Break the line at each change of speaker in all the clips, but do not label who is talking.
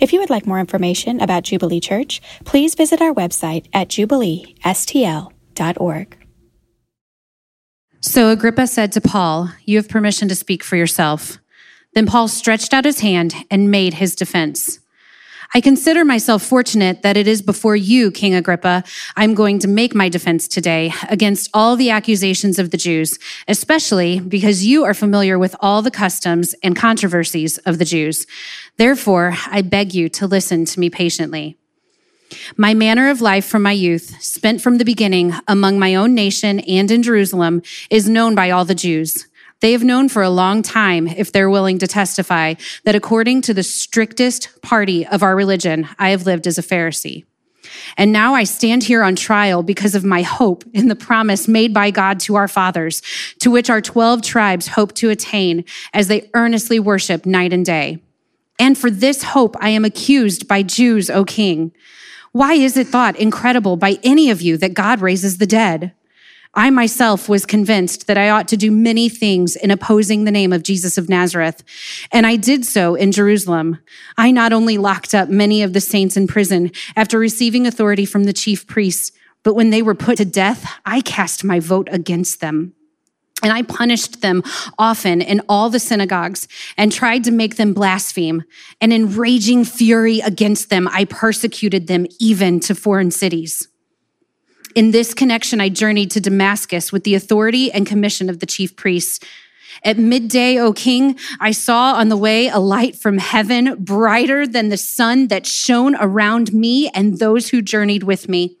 If you would like more information about Jubilee Church, please visit our website at jubileestl.org.
So Agrippa said to Paul, You have permission to speak for yourself. Then Paul stretched out his hand and made his defense. I consider myself fortunate that it is before you, King Agrippa, I'm going to make my defense today against all the accusations of the Jews, especially because you are familiar with all the customs and controversies of the Jews. Therefore, I beg you to listen to me patiently. My manner of life from my youth, spent from the beginning among my own nation and in Jerusalem, is known by all the Jews. They have known for a long time, if they're willing to testify, that according to the strictest party of our religion, I have lived as a Pharisee. And now I stand here on trial because of my hope in the promise made by God to our fathers, to which our 12 tribes hope to attain as they earnestly worship night and day. And for this hope I am accused by Jews, O king. Why is it thought incredible by any of you that God raises the dead? I myself was convinced that I ought to do many things in opposing the name of Jesus of Nazareth, and I did so in Jerusalem. I not only locked up many of the saints in prison after receiving authority from the chief priests, but when they were put to death, I cast my vote against them. And I punished them often in all the synagogues and tried to make them blaspheme. And in raging fury against them, I persecuted them even to foreign cities. In this connection, I journeyed to Damascus with the authority and commission of the chief priests. At midday, O king, I saw on the way a light from heaven, brighter than the sun that shone around me and those who journeyed with me.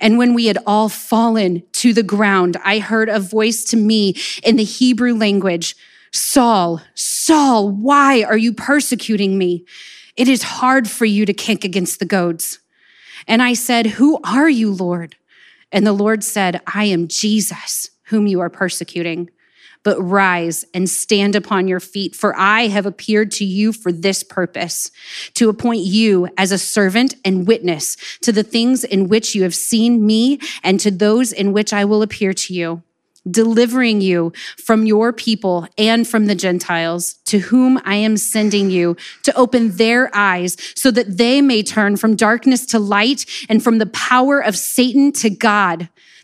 And when we had all fallen to the ground, I heard a voice to me in the Hebrew language Saul, Saul, why are you persecuting me? It is hard for you to kick against the goads. And I said, Who are you, Lord? And the Lord said, I am Jesus, whom you are persecuting. But rise and stand upon your feet, for I have appeared to you for this purpose, to appoint you as a servant and witness to the things in which you have seen me and to those in which I will appear to you delivering you from your people and from the Gentiles to whom I am sending you to open their eyes so that they may turn from darkness to light and from the power of Satan to God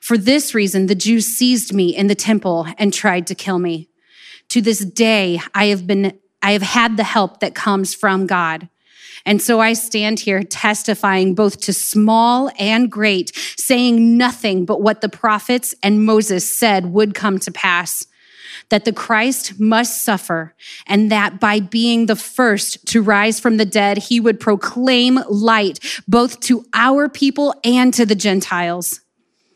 For this reason, the Jews seized me in the temple and tried to kill me. To this day, I have been, I have had the help that comes from God. And so I stand here testifying both to small and great, saying nothing but what the prophets and Moses said would come to pass that the Christ must suffer, and that by being the first to rise from the dead, he would proclaim light both to our people and to the Gentiles.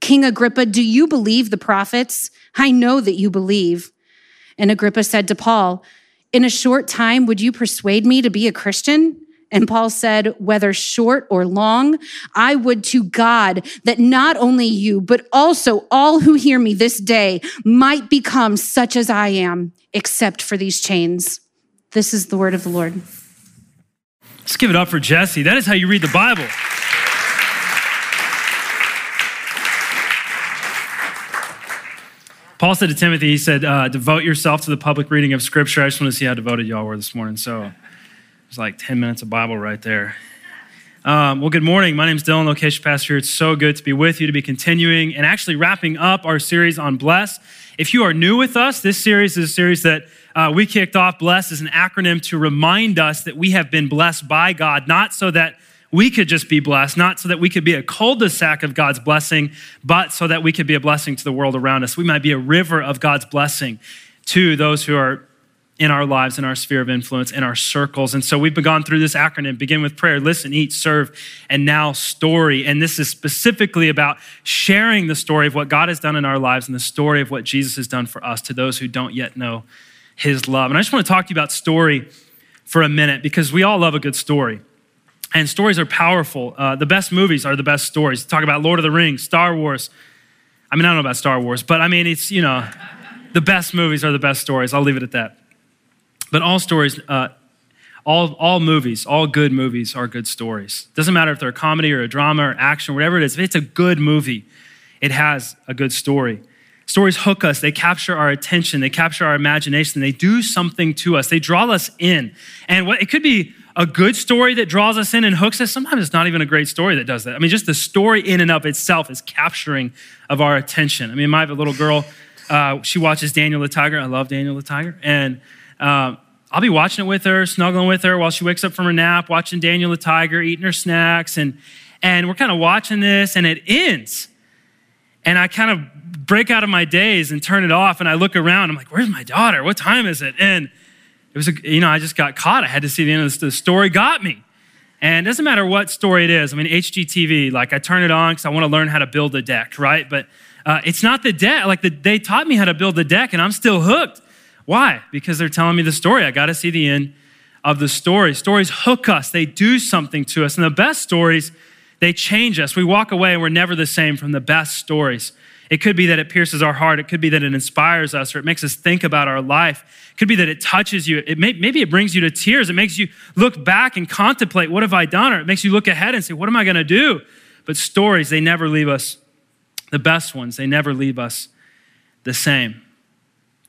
King Agrippa, do you believe the prophets? I know that you believe. And Agrippa said to Paul, In a short time, would you persuade me to be a Christian? And Paul said, Whether short or long, I would to God that not only you, but also all who hear me this day might become such as I am, except for these chains. This is the word of the Lord.
Let's give it up for Jesse. That is how you read the Bible. Paul said to Timothy, he said, uh, devote yourself to the public reading of Scripture. I just want to see how devoted y'all were this morning. So it's like 10 minutes of Bible right there. Um, well, good morning. My name is Dylan, location pastor. It's so good to be with you, to be continuing and actually wrapping up our series on Bless. If you are new with us, this series is a series that uh, we kicked off. Bless is an acronym to remind us that we have been blessed by God, not so that we could just be blessed, not so that we could be a cul de sac of God's blessing, but so that we could be a blessing to the world around us. We might be a river of God's blessing to those who are in our lives, in our sphere of influence, in our circles. And so we've gone through this acronym begin with prayer, listen, eat, serve, and now story. And this is specifically about sharing the story of what God has done in our lives and the story of what Jesus has done for us to those who don't yet know his love. And I just want to talk to you about story for a minute because we all love a good story. And stories are powerful. Uh, the best movies are the best stories. Talk about Lord of the Rings, Star Wars. I mean, I don't know about Star Wars, but I mean, it's, you know, the best movies are the best stories. I'll leave it at that. But all stories, uh, all, all movies, all good movies are good stories. Doesn't matter if they're a comedy or a drama or action, whatever it is. If it's a good movie, it has a good story. Stories hook us, they capture our attention, they capture our imagination, they do something to us, they draw us in. And what, it could be a good story that draws us in and hooks us. Sometimes it's not even a great story that does that. I mean, just the story in and of itself is capturing of our attention. I mean, a little girl, uh, she watches Daniel the Tiger. I love Daniel the Tiger. And um, I'll be watching it with her, snuggling with her while she wakes up from her nap, watching Daniel the Tiger, eating her snacks. And, and we're kind of watching this, and it ends. And I kind of break out of my daze and turn it off. And I look around. I'm like, where's my daughter? What time is it? And it was, a, you know, I just got caught. I had to see the end of the story, got me. And it doesn't matter what story it is. I mean, HGTV, like I turn it on because I want to learn how to build a deck, right? But uh, it's not the deck. Like the, they taught me how to build the deck, and I'm still hooked. Why? Because they're telling me the story. I got to see the end of the story. Stories hook us, they do something to us. And the best stories, they change us. We walk away and we're never the same from the best stories. It could be that it pierces our heart. It could be that it inspires us or it makes us think about our life. It could be that it touches you. It may, maybe it brings you to tears. It makes you look back and contemplate, what have I done? Or it makes you look ahead and say, what am I going to do? But stories, they never leave us, the best ones, they never leave us the same.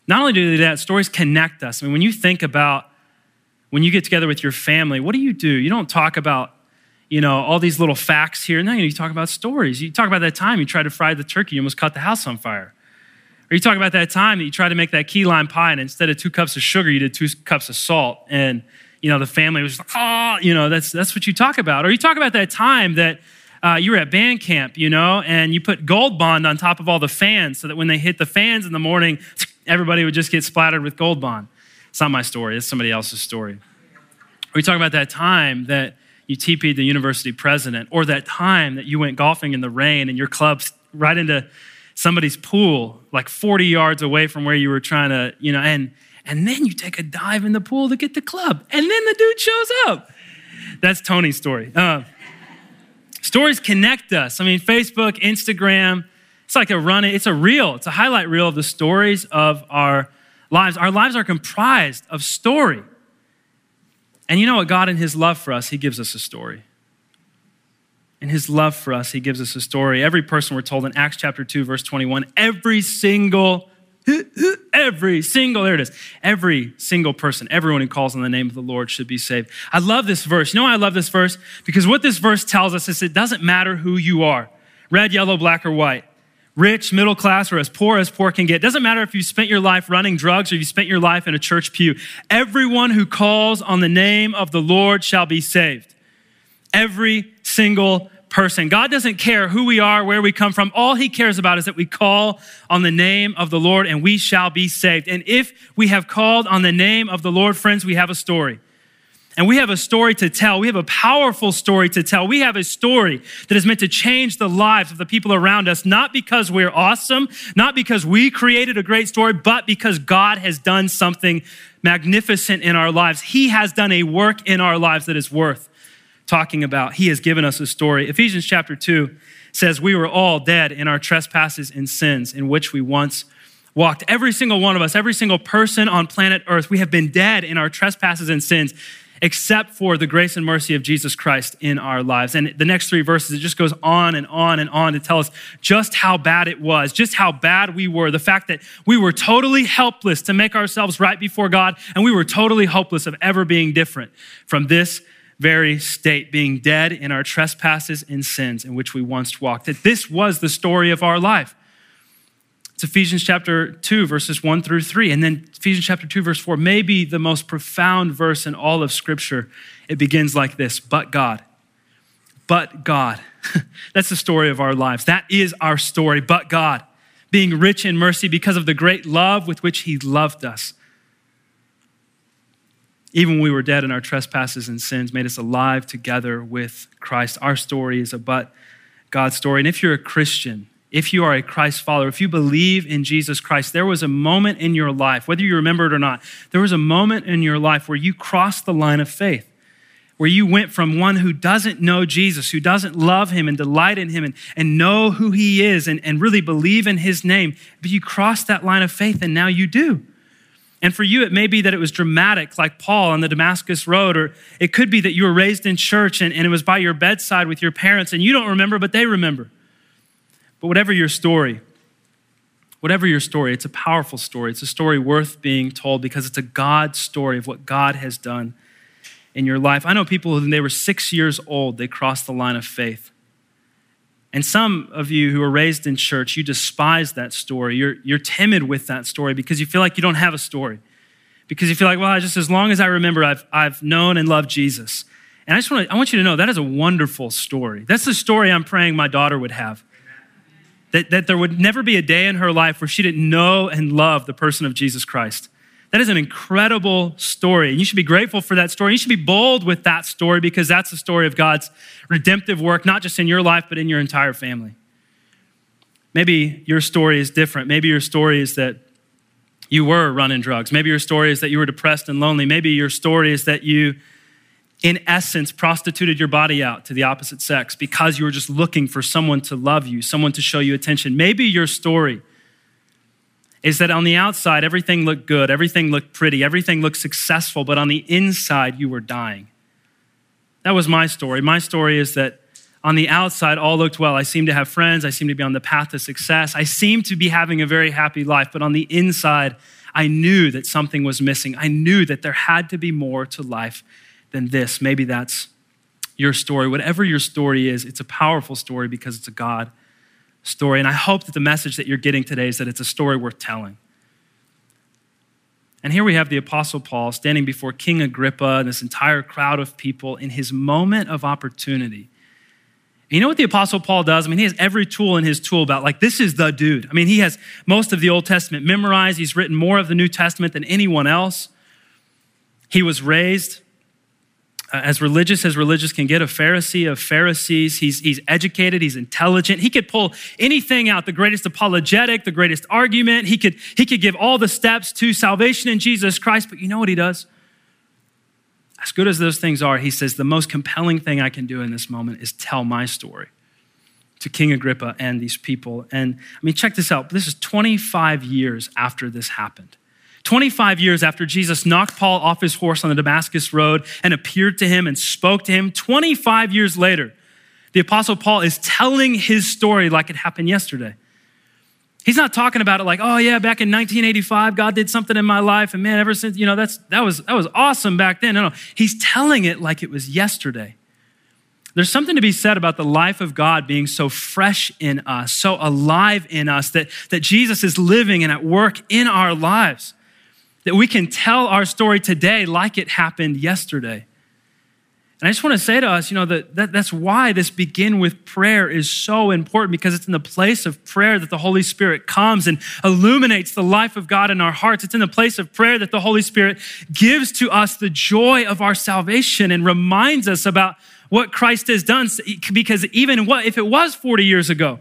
Not only do they do that, stories connect us. I mean, when you think about when you get together with your family, what do you do? You don't talk about, you know, all these little facts here. No, you talk about stories. You talk about that time you tried to fry the turkey, you almost caught the house on fire. Or you talk about that time that you tried to make that key lime pie, and instead of two cups of sugar, you did two cups of salt. And, you know, the family was like, oh, you know, that's, that's what you talk about. Or you talk about that time that uh, you were at band camp, you know, and you put Gold Bond on top of all the fans so that when they hit the fans in the morning, everybody would just get splattered with Gold Bond. It's not my story, it's somebody else's story. Or you talk about that time that you TP'd the university president, or that time that you went golfing in the rain and your club's right into somebody's pool, like 40 yards away from where you were trying to, you know, and and then you take a dive in the pool to get the club, and then the dude shows up. That's Tony's story. Uh, stories connect us. I mean, Facebook, Instagram, it's like a run, it's a reel, it's a highlight reel of the stories of our lives. Our lives are comprised of story. And you know what? God, in His love for us, He gives us a story. In His love for us, He gives us a story. Every person, we're told in Acts chapter 2, verse 21, every single, every single, there it is, every single person, everyone who calls on the name of the Lord should be saved. I love this verse. You know why I love this verse? Because what this verse tells us is it doesn't matter who you are red, yellow, black, or white rich, middle class, or as poor as poor can get. It doesn't matter if you spent your life running drugs or you spent your life in a church pew. Everyone who calls on the name of the Lord shall be saved. Every single person. God doesn't care who we are, where we come from. All he cares about is that we call on the name of the Lord and we shall be saved. And if we have called on the name of the Lord, friends, we have a story. And we have a story to tell. We have a powerful story to tell. We have a story that is meant to change the lives of the people around us, not because we're awesome, not because we created a great story, but because God has done something magnificent in our lives. He has done a work in our lives that is worth talking about. He has given us a story. Ephesians chapter 2 says, We were all dead in our trespasses and sins in which we once walked. Every single one of us, every single person on planet Earth, we have been dead in our trespasses and sins except for the grace and mercy of Jesus Christ in our lives. And the next three verses, it just goes on and on and on to tell us just how bad it was, just how bad we were, the fact that we were totally helpless to make ourselves right before God, and we were totally hopeless of ever being different from this very state, being dead in our trespasses and sins in which we once walked. That this was the story of our life. It's Ephesians chapter 2, verses 1 through 3. And then Ephesians chapter 2, verse 4, maybe the most profound verse in all of Scripture. It begins like this But God, but God. That's the story of our lives. That is our story, but God, being rich in mercy because of the great love with which He loved us. Even when we were dead in our trespasses and sins, made us alive together with Christ. Our story is a but God story. And if you're a Christian, if you are a Christ follower, if you believe in Jesus Christ, there was a moment in your life, whether you remember it or not, there was a moment in your life where you crossed the line of faith, where you went from one who doesn't know Jesus, who doesn't love him and delight in him and, and know who he is and, and really believe in his name, but you crossed that line of faith and now you do. And for you, it may be that it was dramatic, like Paul on the Damascus Road, or it could be that you were raised in church and, and it was by your bedside with your parents and you don't remember, but they remember. But whatever your story, whatever your story, it's a powerful story. It's a story worth being told because it's a God story of what God has done in your life. I know people who, when they were six years old, they crossed the line of faith. And some of you who were raised in church, you despise that story. You're, you're timid with that story because you feel like you don't have a story. Because you feel like, well, just as long as I remember, I've, I've known and loved Jesus. And I just want I want you to know that is a wonderful story. That's the story I'm praying my daughter would have that, that there would never be a day in her life where she didn't know and love the person of Jesus Christ. That is an incredible story. And you should be grateful for that story. You should be bold with that story because that's the story of God's redemptive work, not just in your life, but in your entire family. Maybe your story is different. Maybe your story is that you were running drugs. Maybe your story is that you were depressed and lonely. Maybe your story is that you in essence, prostituted your body out to the opposite sex because you were just looking for someone to love you, someone to show you attention. Maybe your story is that on the outside, everything looked good, everything looked pretty, everything looked successful, but on the inside, you were dying. That was my story. My story is that on the outside, all looked well. I seemed to have friends, I seemed to be on the path to success, I seemed to be having a very happy life, but on the inside, I knew that something was missing. I knew that there had to be more to life than this. Maybe that's your story. Whatever your story is, it's a powerful story because it's a God story. And I hope that the message that you're getting today is that it's a story worth telling. And here we have the Apostle Paul standing before King Agrippa and this entire crowd of people in his moment of opportunity. And you know what the Apostle Paul does? I mean, he has every tool in his tool belt. Like, this is the dude. I mean, he has most of the Old Testament memorized, he's written more of the New Testament than anyone else. He was raised Uh, as religious as religious can get, a Pharisee of Pharisees. He's, he's educated, he's intelligent. He could pull anything out, the greatest apologetic, the greatest argument. He could, he could give all the steps to salvation in Jesus Christ. But you know what he does? As good as those things are, he says, the most compelling thing I can do in this moment is tell my story to King Agrippa and these people. And I mean, check this out. This is 25 years after this happened. 25 years after Jesus knocked Paul off his horse on the Damascus Road and appeared to him and spoke to him, 25 years later, the Apostle Paul is telling his story like it happened yesterday. He's not talking about it like, oh yeah, back in 1985, God did something in my life, and man, ever since, you know, that's that was that was awesome back then. No, no. He's telling it like it was yesterday. There's something to be said about the life of God being so fresh in us, so alive in us, that, that Jesus is living and at work in our lives that we can tell our story today like it happened yesterday. And I just want to say to us, you know, that, that that's why this begin with prayer is so important because it's in the place of prayer that the Holy Spirit comes and illuminates the life of God in our hearts. It's in the place of prayer that the Holy Spirit gives to us the joy of our salvation and reminds us about what Christ has done. Because even what, if it was 40 years ago,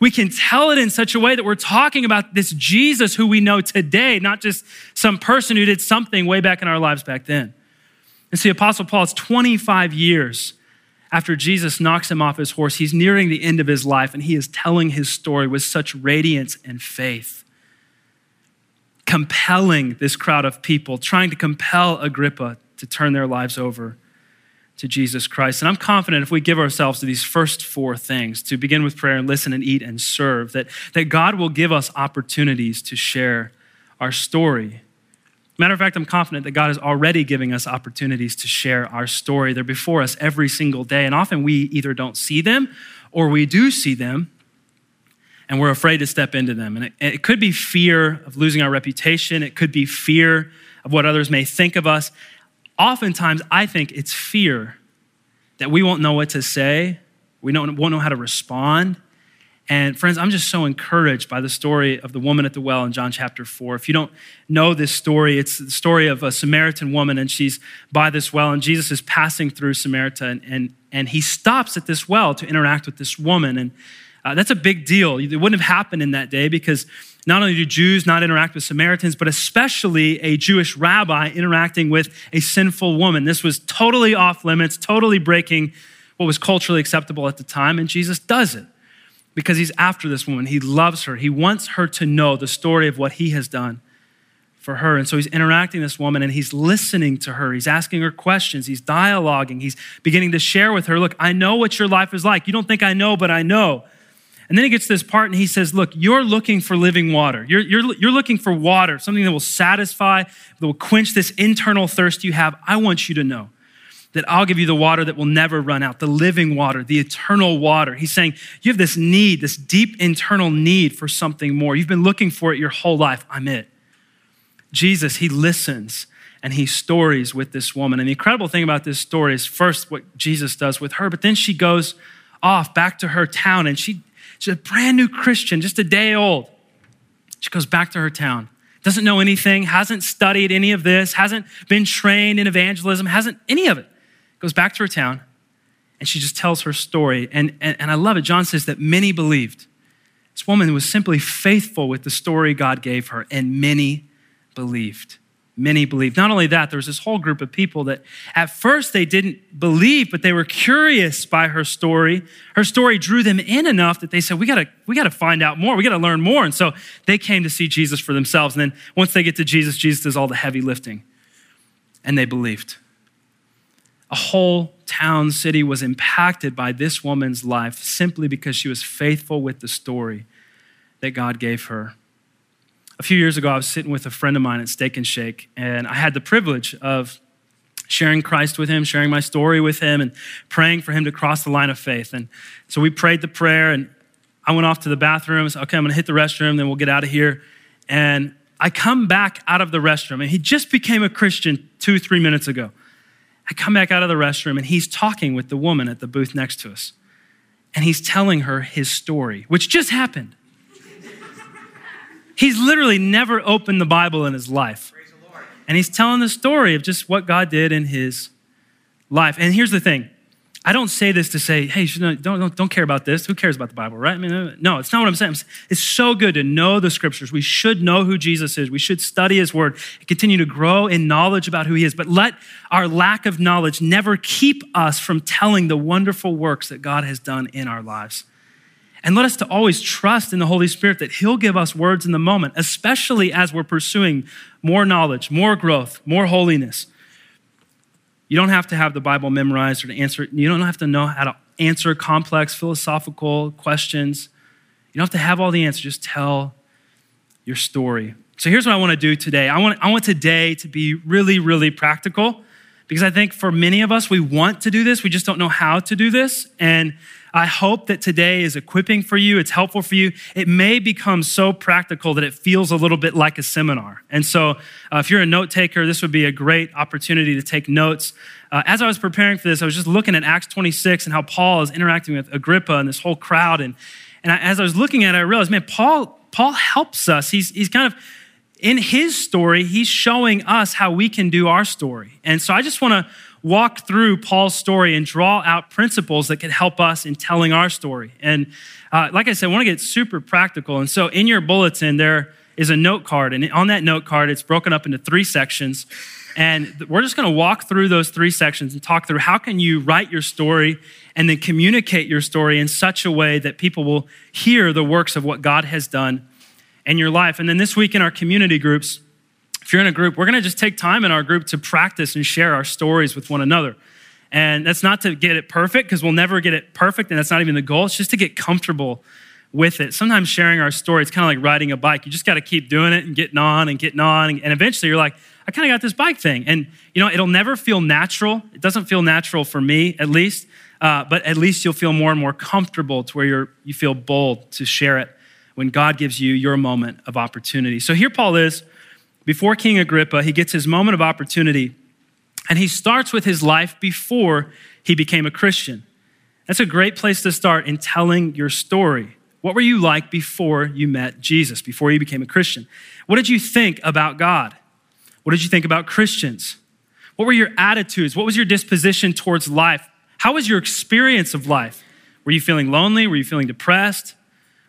we can tell it in such a way that we're talking about this Jesus who we know today, not just some person who did something way back in our lives back then. And see, Apostle Paul, it's 25 years after Jesus knocks him off his horse. He's nearing the end of his life, and he is telling his story with such radiance and faith, compelling this crowd of people, trying to compel Agrippa to turn their lives over to Jesus Christ. And I'm confident if we give ourselves to these first four things, to begin with prayer and listen and eat and serve, that, that God will give us opportunities to share our story. Matter of fact, I'm confident that God is already giving us opportunities to share our story. They're before us every single day. And often we either don't see them or we do see them and we're afraid to step into them. And it, it could be fear of losing our reputation, it could be fear of what others may think of us oftentimes I think it's fear that we won't know what to say, we don't, won't know how to respond. And friends, I'm just so encouraged by the story of the woman at the well in John chapter 4. If you don't know this story, it's the story of a Samaritan woman, and she's by this well, and Jesus is passing through Samaria, and, and, and he stops at this well to interact with this woman. And uh, that's a big deal. It wouldn't have happened in that day because not only do Jews not interact with Samaritans, but especially a Jewish rabbi interacting with a sinful woman. This was totally off limits, totally breaking what was culturally acceptable at the time, and Jesus does it because he's after this woman. He loves her. He wants her to know the story of what he has done for her. And so he's interacting with this woman and he's listening to her. He's asking her questions. He's dialoguing. He's beginning to share with her, look, I know what your life is like. You don't think I know, but I know. And then he gets to this part and he says, Look, you're looking for living water. You're, you're, you're looking for water, something that will satisfy, that will quench this internal thirst you have. I want you to know that I'll give you the water that will never run out, the living water, the eternal water. He's saying, You have this need, this deep internal need for something more. You've been looking for it your whole life. I'm it. Jesus, he listens and he stories with this woman. And the incredible thing about this story is first what Jesus does with her, but then she goes off back to her town and she She's a brand new Christian, just a day old. She goes back to her town, doesn't know anything, hasn't studied any of this, hasn't been trained in evangelism, hasn't any of it. Goes back to her town, and she just tells her story. And, and, and I love it. John says that many believed. This woman was simply faithful with the story God gave her, and many believed many believed. Not only that, there was this whole group of people that at first they didn't believe, but they were curious by her story. Her story drew them in enough that they said, we gotta, we gotta find out more. We gotta learn more. And so they came to see Jesus for themselves. And then once they get to Jesus, Jesus does all the heavy lifting. And they believed. A whole town, city was impacted by this woman's life simply because she was faithful with the story that God gave her a few years ago, I was sitting with a friend of mine at Steak and Shake, and I had the privilege of sharing Christ with him, sharing my story with him, and praying for him to cross the line of faith. And so we prayed the prayer, and I went off to the bathroom. okay, I'm to hit the restroom, then we'll get out of here. And I come back out of the restroom, and he just became a Christian two, three minutes ago. I come back out of the restroom, and he's talking with the woman at the booth next to us. And he's telling her his story, which just happened. He's literally never opened the Bible in his life. And he's telling the story of just what God did in his life. And here's the thing I don't say this to say, hey, don't, don't, don't care about this. Who cares about the Bible, right? I mean, no, it's not what I'm saying. It's so good to know the scriptures. We should know who Jesus is. We should study his word and continue to grow in knowledge about who he is. But let our lack of knowledge never keep us from telling the wonderful works that God has done in our lives. And let us to always trust in the Holy Spirit that He'll give us words in the moment, especially as we're pursuing more knowledge, more growth, more holiness. You don't have to have the Bible memorized or to answer. You don't have to know how to answer complex philosophical questions. You don't have to have all the answers. Just tell your story. So here's what I want to do today. I want, I want today to be really, really practical because I think for many of us, we want to do this. We just don't know how to do this. And I hope that today is equipping for you. It's helpful for you. It may become so practical that it feels a little bit like a seminar. And so, uh, if you're a note taker, this would be a great opportunity to take notes. Uh, as I was preparing for this, I was just looking at Acts 26 and how Paul is interacting with Agrippa and this whole crowd. And, and I, as I was looking at it, I realized, man, Paul, Paul helps us. He's, he's kind of, in his story, he's showing us how we can do our story. And so I just want to walk through Paul's story and draw out principles that can help us in telling our story. And uh, like I said, I want to get super practical. And so in your bulletin, there is a note card. And on that note card, it's broken up into three sections. And we're just going to walk through those three sections and talk through how can you write your story and then communicate your story in such a way that people will hear the works of what God has done in your life. And then this week in our community groups, if you're in a group, we're going to just take time in our group to practice and share our stories with one another. And that's not to get it perfect, because we'll never get it perfect, and that's not even the goal. It's just to get comfortable with it. Sometimes sharing our story, it's kind of like riding a bike. You just got to keep doing it and getting on and getting on. And eventually you're like, I kind of got this bike thing. And, you know, it'll never feel natural. It doesn't feel natural for me, at least. Uh, but at least you'll feel more and more comfortable to where you're, you feel bold to share it when God gives you your moment of opportunity. So here Paul is before King Agrippa, he gets his moment of opportunity, and he starts with his life before he became a Christian. That's a great place to start in telling your story. What were you like before you met Jesus, before you became a Christian? What did you think about God? What did you think about Christians? What were your attitudes? What was your disposition towards life? How was your experience of life? Were you feeling lonely? Were you feeling depressed?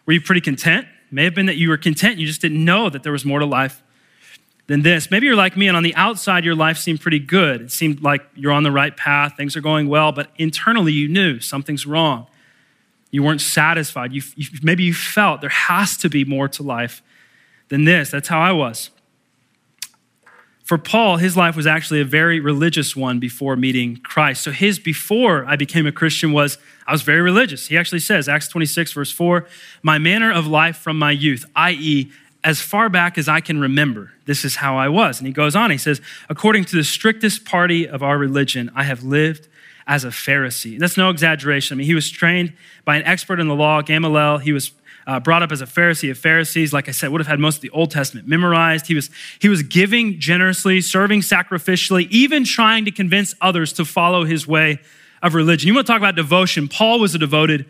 Were you pretty content? May have been that you were content, you just didn't know that there was more to life than this. Maybe you're like me, and on the outside, your life seemed pretty good. It seemed like you're on the right path, things are going well, but internally, you knew something's wrong. You weren't satisfied. You, you, maybe you felt there has to be more to life than this. That's how I was. For Paul, his life was actually a very religious one before meeting Christ. So his before I became a Christian was I was very religious. He actually says, Acts 26, verse 4, my manner of life from my youth, i.e., as far back as I can remember, this is how I was. And he goes on, he says, according to the strictest party of our religion, I have lived as a Pharisee. That's no exaggeration. I mean, he was trained by an expert in the law, Gamaliel. He was uh, brought up as a Pharisee of Pharisees. Like I said, would have had most of the Old Testament memorized. He was, he was giving generously, serving sacrificially, even trying to convince others to follow his way of religion. You want to talk about devotion? Paul was a devoted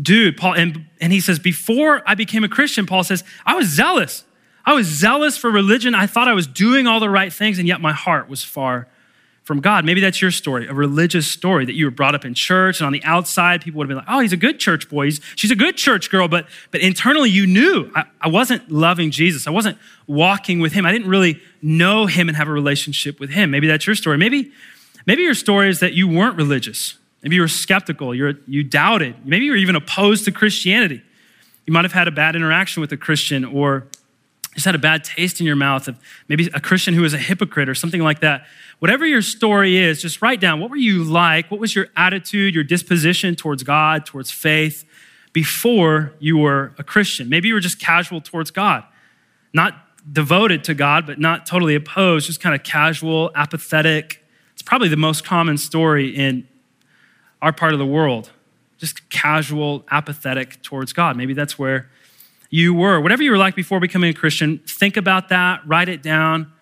dude. Paul, and, and he says, before I became a Christian, Paul says, I was zealous. I was zealous for religion. I thought I was doing all the right things, and yet my heart was far from God. Maybe that's your story, a religious story that you were brought up in church, and on the outside, people would have been like, oh, he's a good church boy. He's, she's a good church girl. But, but internally, you knew I, I wasn't loving Jesus. I wasn't walking with him. I didn't really know him and have a relationship with him. Maybe that's your story. Maybe, maybe your story is that you weren't religious. Maybe you were skeptical. You're, you doubted. Maybe you were even opposed to Christianity. You might have had a bad interaction with a Christian or just had a bad taste in your mouth of maybe a Christian who was a hypocrite or something like that. Whatever your story is, just write down what were you like? What was your attitude, your disposition towards God, towards faith before you were a Christian? Maybe you were just casual towards God, not devoted to God, but not totally opposed, just kind of casual, apathetic. It's probably the most common story in our part of the world, just casual, apathetic towards God. Maybe that's where you were. Whatever you were like before becoming a Christian, think about that, write it down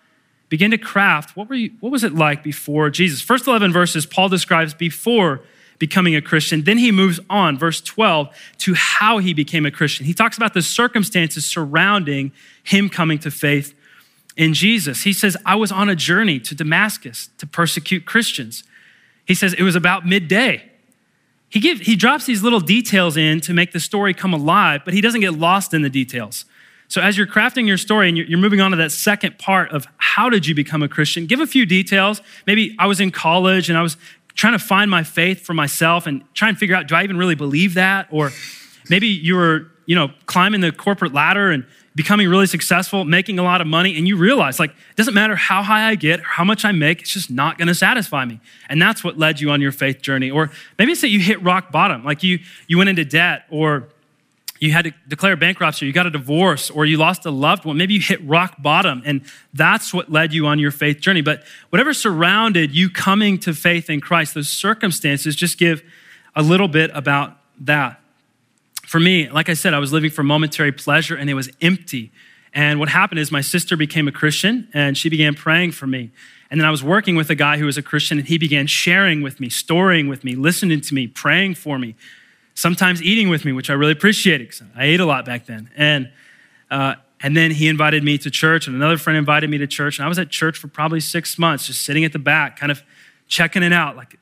begin to craft what, were you, what was it like before Jesus? First 11 verses, Paul describes before becoming a Christian. Then he moves on, verse 12, to how he became a Christian. He talks about the circumstances surrounding him coming to faith in Jesus. He says, I was on a journey to Damascus to persecute Christians. He says it was about midday. He, give, he drops these little details in to make the story come alive, but he doesn't get lost in the details. So, as you're crafting your story and you're moving on to that second part of how did you become a Christian, give a few details. Maybe I was in college and I was trying to find my faith for myself and try and figure out do I even really believe that? Or maybe you were, you know, climbing the corporate ladder and becoming really successful, making a lot of money, and you realize, like, it doesn't matter how high I get, how much I make, it's just not gonna satisfy me. And that's what led you on your faith journey. Or maybe it's that you hit rock bottom, like you you went into debt or you had to declare bankruptcy, you got a divorce, or you lost a loved one. Maybe you hit rock bottom, and that's what led you on your faith journey. But whatever surrounded you coming to faith in Christ, those circumstances just give a little bit about that. For me, like I said, I was living for momentary pleasure and it was empty. And what happened is my sister became a Christian and she began praying for me. And then I was working with a guy who was a Christian and he began sharing with me, storing with me, listening to me, praying for me sometimes eating with me, which I really appreciated because I ate a lot back then. And, uh, and then he invited me to church, and another friend invited me to church. And I was at church for probably six months, just sitting at the back, kind of checking it out. Like,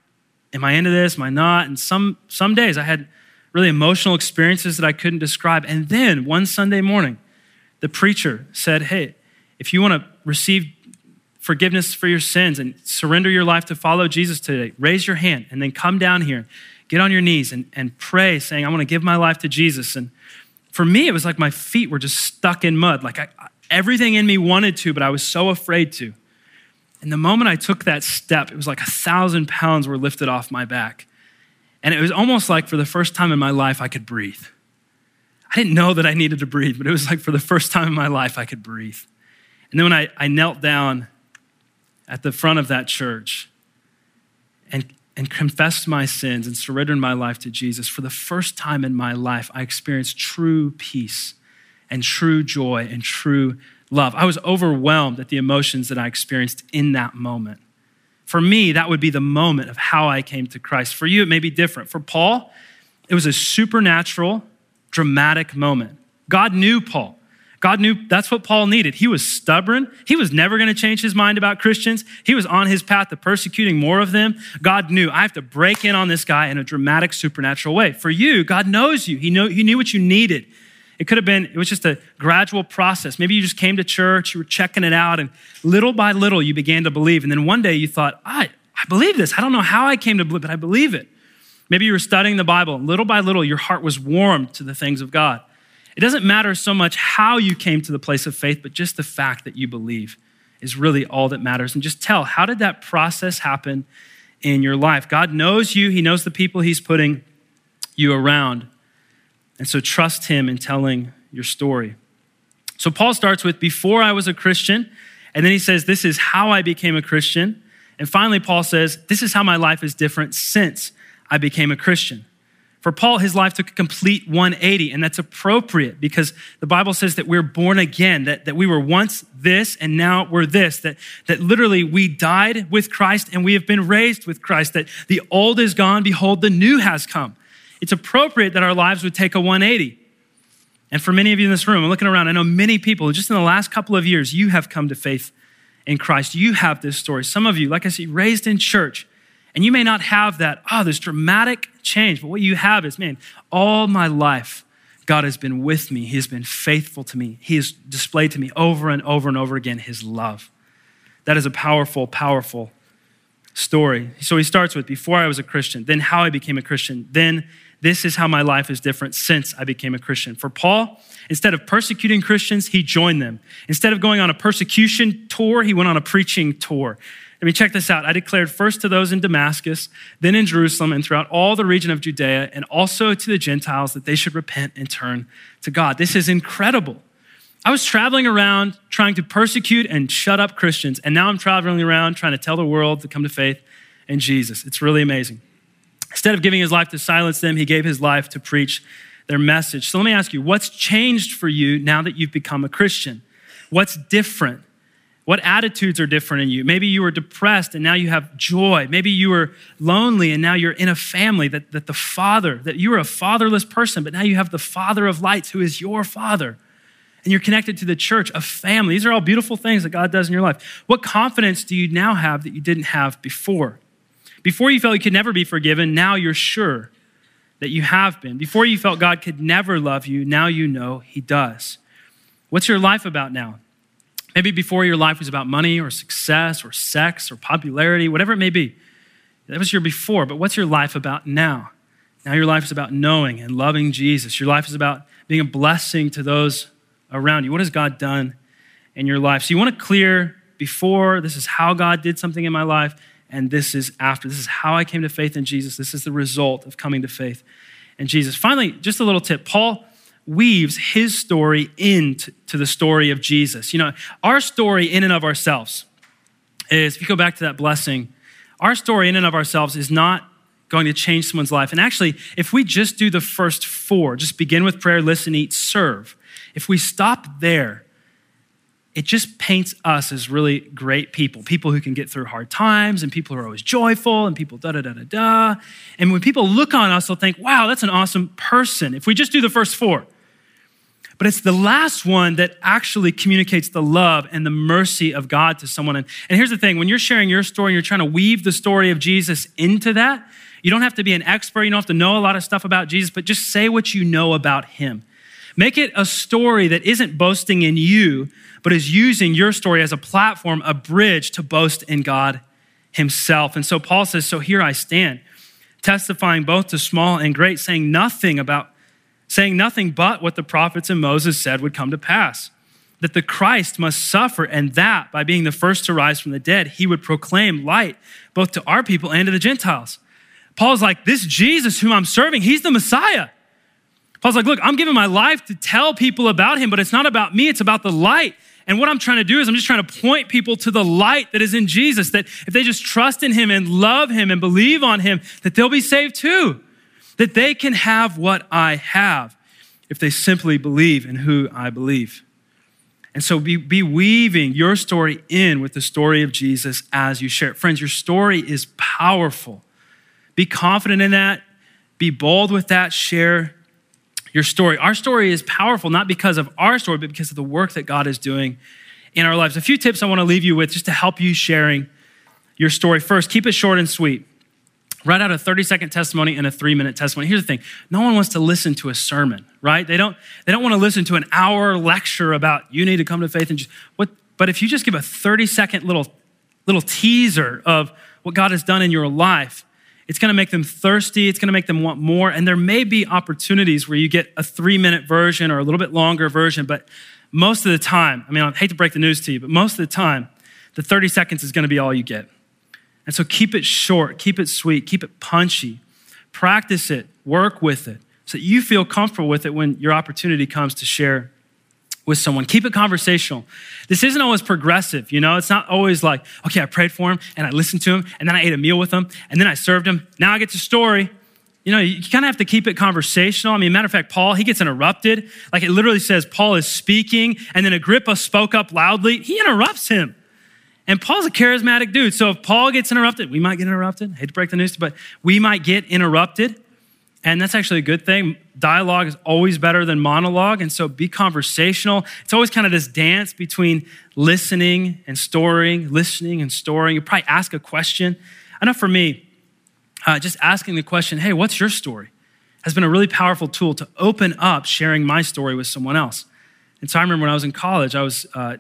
am I into this? Am I not? And some, some days I had really emotional experiences that I couldn't describe. And then one Sunday morning, the preacher said, Hey, if you want to receive forgiveness for your sins and surrender your life to follow Jesus today, raise your hand and then come down here get on your knees and, and pray, saying, I want to give my life to Jesus. And for me, it was like my feet were just stuck in mud. Like I, everything in me wanted to, but I was so afraid to. And the moment I took that step, it was like a thousand pounds were lifted off my back. And it was almost like for the first time in my life, I could breathe. I didn't know that I needed to breathe, but it was like for the first time in my life, I could breathe. And then when I, I knelt down at the front of that church and and confessed my sins and surrendered my life to Jesus, for the first time in my life, I experienced true peace and true joy and true love. I was overwhelmed at the emotions that I experienced in that moment. For me, that would be the moment of how I came to Christ. For you, it may be different. For Paul, it was a supernatural, dramatic moment. God knew Paul. God knew that's what Paul needed. He was stubborn. He was never going to change his mind about Christians. He was on his path to persecuting more of them. God knew, I have to break in on this guy in a dramatic, supernatural way. For you, God knows you. He, know, he knew what you needed. It could have been, it was just a gradual process. Maybe you just came to church, you were checking it out, and little by little you began to believe. And then one day you thought, I, I believe this. I don't know how I came to believe, but I believe it. Maybe you were studying the Bible, little by little your heart was warmed to the things of God. It doesn't matter so much how you came to the place of faith, but just the fact that you believe is really all that matters. And just tell, how did that process happen in your life? God knows you, He knows the people He's putting you around. And so trust Him in telling your story. So Paul starts with, before I was a Christian, and then he says, this is how I became a Christian. And finally, Paul says, this is how my life is different since I became a Christian. For Paul, his life took a complete 180, and that's appropriate because the Bible says that we're born again, that, that we were once this and now we're this, that, that literally we died with Christ and we have been raised with Christ, that the old is gone, behold, the new has come. It's appropriate that our lives would take a 180. And for many of you in this room, I'm looking around, I know many people, just in the last couple of years, you have come to faith in Christ. You have this story. Some of you, like I said, raised in church. And you may not have that, oh, this dramatic change, but what you have is, man, all my life, God has been with me. He has been faithful to me. He has displayed to me over and over and over again his love. That is a powerful, powerful story. So he starts with before I was a Christian, then how I became a Christian, then this is how my life is different since I became a Christian. For Paul, instead of persecuting Christians, he joined them. Instead of going on a persecution tour, he went on a preaching tour. Let me check this out. I declared first to those in Damascus, then in Jerusalem, and throughout all the region of Judea, and also to the Gentiles that they should repent and turn to God. This is incredible. I was traveling around trying to persecute and shut up Christians, and now I'm traveling around trying to tell the world to come to faith in Jesus. It's really amazing. Instead of giving his life to silence them, he gave his life to preach their message. So let me ask you, what's changed for you now that you've become a Christian? What's different? What attitudes are different in you? Maybe you were depressed and now you have joy. Maybe you were lonely and now you're in a family that, that the father, that you were a fatherless person, but now you have the father of lights who is your father. And you're connected to the church, a family. These are all beautiful things that God does in your life. What confidence do you now have that you didn't have before? Before you felt you could never be forgiven, now you're sure that you have been. Before you felt God could never love you, now you know He does. What's your life about now? Maybe before your life was about money or success or sex or popularity, whatever it may be. That was your before, but what's your life about now? Now your life is about knowing and loving Jesus. Your life is about being a blessing to those around you. What has God done in your life? So you want to clear before, this is how God did something in my life, and this is after. This is how I came to faith in Jesus. This is the result of coming to faith in Jesus. Finally, just a little tip. Paul weaves his story into the story of Jesus. You know, our story in and of ourselves is, if you go back to that blessing, our story in and of ourselves is not going to change someone's life. And actually, if we just do the first four, just begin with prayer, listen, eat, serve, if we stop there, it just paints us as really great people, people who can get through hard times and people who are always joyful and people da da da da da. And when people look on us, they'll think, wow, that's an awesome person. If we just do the first four, but it's the last one that actually communicates the love and the mercy of God to someone. And, and here's the thing when you're sharing your story, and you're trying to weave the story of Jesus into that. You don't have to be an expert, you don't have to know a lot of stuff about Jesus, but just say what you know about him. Make it a story that isn't boasting in you, but is using your story as a platform, a bridge to boast in God himself. And so Paul says, So here I stand, testifying both to small and great, saying nothing about saying nothing but what the prophets and Moses said would come to pass that the Christ must suffer, and that by being the first to rise from the dead, he would proclaim light both to our people and to the Gentiles. Paul's like, This Jesus whom I'm serving, he's the Messiah. Paul's like, Look, I'm giving my life to tell people about him, but it's not about me, it's about the light. And what I'm trying to do is I'm just trying to point people to the light that is in Jesus, that if they just trust in him and love him and believe on him, that they'll be saved too that they can have what I have if they simply believe in who I believe. And so be, be weaving your story in with the story of Jesus as you share it. Friends, your story is powerful. Be confident in that. Be bold with that. Share your story. Our story is powerful, not because of our story, but because of the work that God is doing in our lives. A few tips I want to leave you with just to help you sharing your story. First, keep it short and sweet. Write out a 30 second testimony and a three minute testimony. Here's the thing no one wants to listen to a sermon, right? They don't, they don't want to listen to an hour lecture about you need to come to faith and just what. But if you just give a 30 second little, little teaser of what God has done in your life, it's going to make them thirsty. It's going to make them want more. And there may be opportunities where you get a three minute version or a little bit longer version, but most of the time, I mean, I hate to break the news to you, but most of the time, the 30 seconds is going to be all you get. And so keep it short, keep it sweet, keep it punchy. Practice it, work with it, so that you feel comfortable with it when your opportunity comes to share with someone. Keep it conversational. This isn't always progressive, you know? It's not always like, okay, I prayed for him and I listened to him and then I ate a meal with him and then I served him. Now I get to story. You know, you kind of have to keep it conversational. I mean, matter of fact, Paul, he gets interrupted. Like it literally says Paul is speaking and then Agrippa spoke up loudly. He interrupts him. And Paul's a charismatic dude. So if Paul gets interrupted, we might get interrupted. I hate to break the news, but we might get interrupted. And that's actually a good thing. Dialogue is always better than monologue. And so be conversational. It's always kind of this dance between listening and storing, listening and storing. You probably ask a question. I know for me, uh, just asking the question, hey, what's your story? has been a really powerful tool to open up sharing my story with someone else. And so I remember when I was in college, I was uh,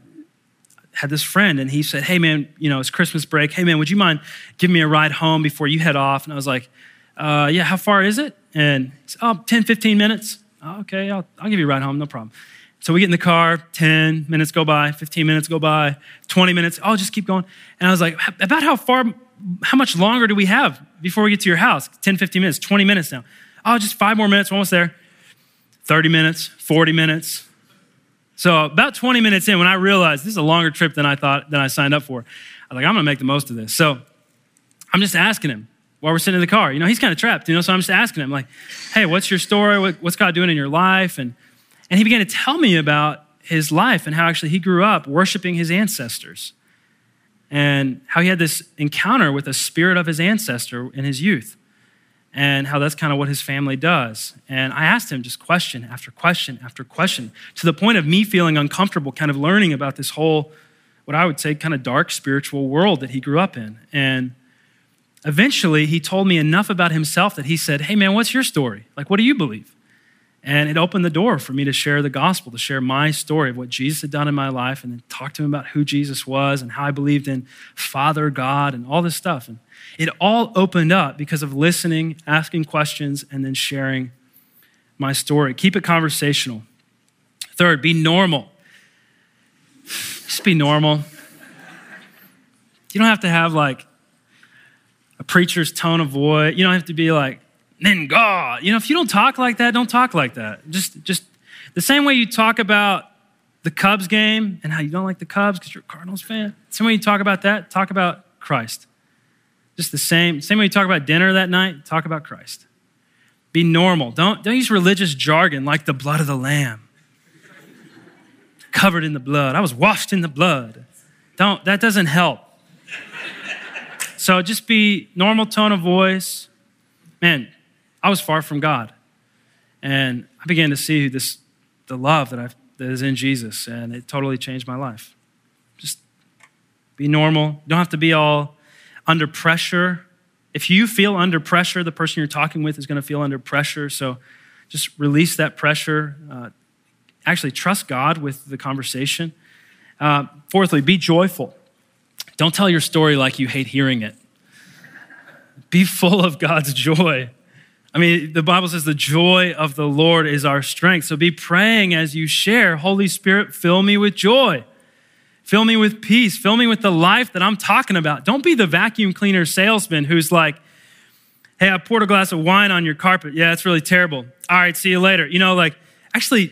had this friend and he said, Hey man, you know, it's Christmas break. Hey man, would you mind giving me a ride home before you head off? And I was like, uh, Yeah, how far is it? And said, Oh, 10, 15 minutes. Oh, okay, I'll, I'll give you a ride home, no problem. So we get in the car, 10 minutes go by, 15 minutes go by, 20 minutes. Oh, just keep going. And I was like, About how far, how much longer do we have before we get to your house? 10, 15 minutes, 20 minutes now. Oh, just five more minutes, we're almost there. 30 minutes, 40 minutes, so about 20 minutes in, when I realized this is a longer trip than I thought than I signed up for, I was like, I'm gonna make the most of this. So I'm just asking him while we're sitting in the car. You know, he's kind of trapped, you know, so I'm just asking him, like, hey, what's your story? What's God doing in your life? And and he began to tell me about his life and how actually he grew up worshiping his ancestors and how he had this encounter with a spirit of his ancestor in his youth and how that's kind of what his family does. And I asked him just question after question after question to the point of me feeling uncomfortable, kind of learning about this whole, what I would say, kind of dark spiritual world that he grew up in. And eventually he told me enough about himself that he said, Hey man, what's your story? Like, what do you believe? And it opened the door for me to share the gospel, to share my story of what Jesus had done in my life, and then talk to him about who Jesus was and how I believed in Father God and all this stuff. And it all opened up because of listening, asking questions, and then sharing my story. Keep it conversational. Third, be normal. Just be normal. You don't have to have like preacher's tone of voice. You don't have to be like, then God. You know, if you don't talk like that, don't talk like that. Just, just the same way you talk about the Cubs game and how you don't like the Cubs because you're a Cardinals fan. The same way you talk about that, talk about Christ. Just the same, same way you talk about dinner that night, talk about Christ. Be normal. Don't, don't use religious jargon like the blood of the lamb. Covered in the blood. I was washed in the blood. Don't, that doesn't help. So just be normal tone of voice. Man, I was far from God. And I began to see this, the love that, I've, that is in Jesus, and it totally changed my life. Just be normal. You don't have to be all under pressure. If you feel under pressure, the person you're talking with is going to feel under pressure. So just release that pressure. Uh, actually, trust God with the conversation. Uh, fourthly, be joyful. Don't tell your story like you hate hearing it. Be full of God's joy. I mean, the Bible says the joy of the Lord is our strength. So be praying as you share, Holy Spirit, fill me with joy. Fill me with peace. Fill me with the life that I'm talking about. Don't be the vacuum cleaner salesman who's like, hey, I poured a glass of wine on your carpet. Yeah, it's really terrible. All right, see you later. You know, like actually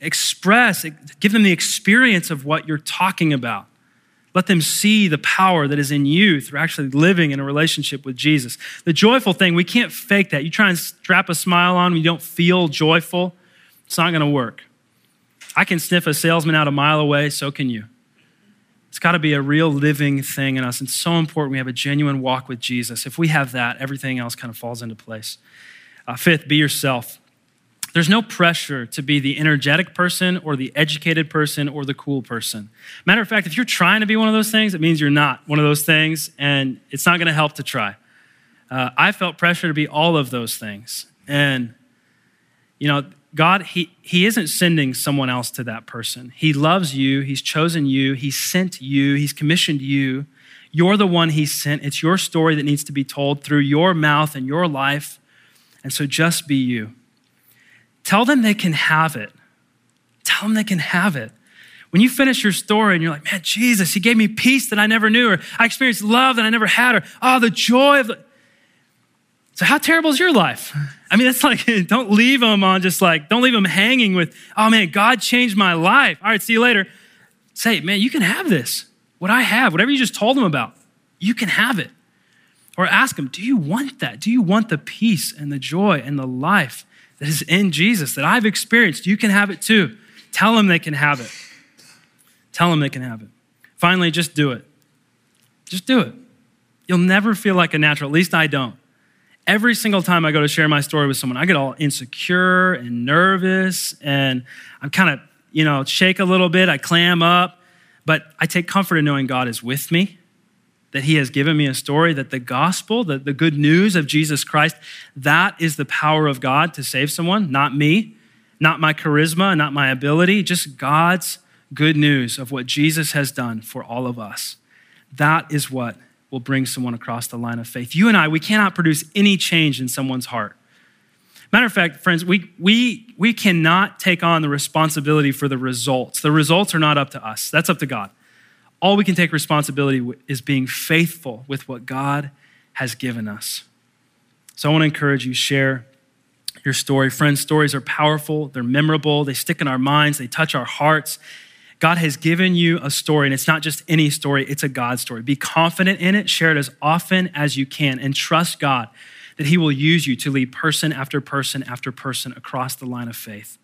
express, give them the experience of what you're talking about. Let them see the power that is in you through actually living in a relationship with Jesus. The joyful thing, we can't fake that. You try and strap a smile on when you don't feel joyful, it's not going to work. I can sniff a salesman out a mile away, so can you. It's got to be a real living thing in us. It's so important we have a genuine walk with Jesus. If we have that, everything else kind of falls into place. Uh, fifth, be yourself. There's no pressure to be the energetic person or the educated person or the cool person. Matter of fact, if you're trying to be one of those things, it means you're not one of those things, and it's not going to help to try. Uh, I felt pressure to be all of those things. And, you know, God, he, he isn't sending someone else to that person. He loves you. He's chosen you. He sent you. He's commissioned you. You're the one He sent. It's your story that needs to be told through your mouth and your life. And so just be you. Tell them they can have it. Tell them they can have it. When you finish your story and you're like, man, Jesus, He gave me peace that I never knew, or I experienced love that I never had, or oh, the joy of the so, how terrible is your life? I mean, it's like, don't leave them on just like, don't leave them hanging with, oh man, God changed my life. All right, see you later. Say, man, you can have this. What I have, whatever you just told them about, you can have it. Or ask them, do you want that? Do you want the peace and the joy and the life that is in Jesus that I've experienced? You can have it too. Tell them they can have it. Tell them they can have it. Finally, just do it. Just do it. You'll never feel like a natural, at least I don't every single time I go to share my story with someone, I get all insecure and nervous, and I'm kind of, you know, shake a little bit, I clam up, but I take comfort in knowing God is with me, that He has given me a story, that the gospel, that the good news of Jesus Christ, that is the power of God to save someone, not me, not my charisma, not my ability, just God's good news of what Jesus has done for all of us. That is what will bring someone across the line of faith. You and I, we cannot produce any change in someone's heart. Matter of fact, friends, we, we, we cannot take on the responsibility for the results. The results are not up to us, that's up to God. All we can take responsibility is being faithful with what God has given us. So I want to encourage you, share your story. Friends, stories are powerful, they're memorable, they stick in our minds, they touch our hearts. God has given you a story, and it's not just any story, it's a God story. Be confident in it, share it as often as you can, and trust God that He will use you to lead person after person after person across the line of faith.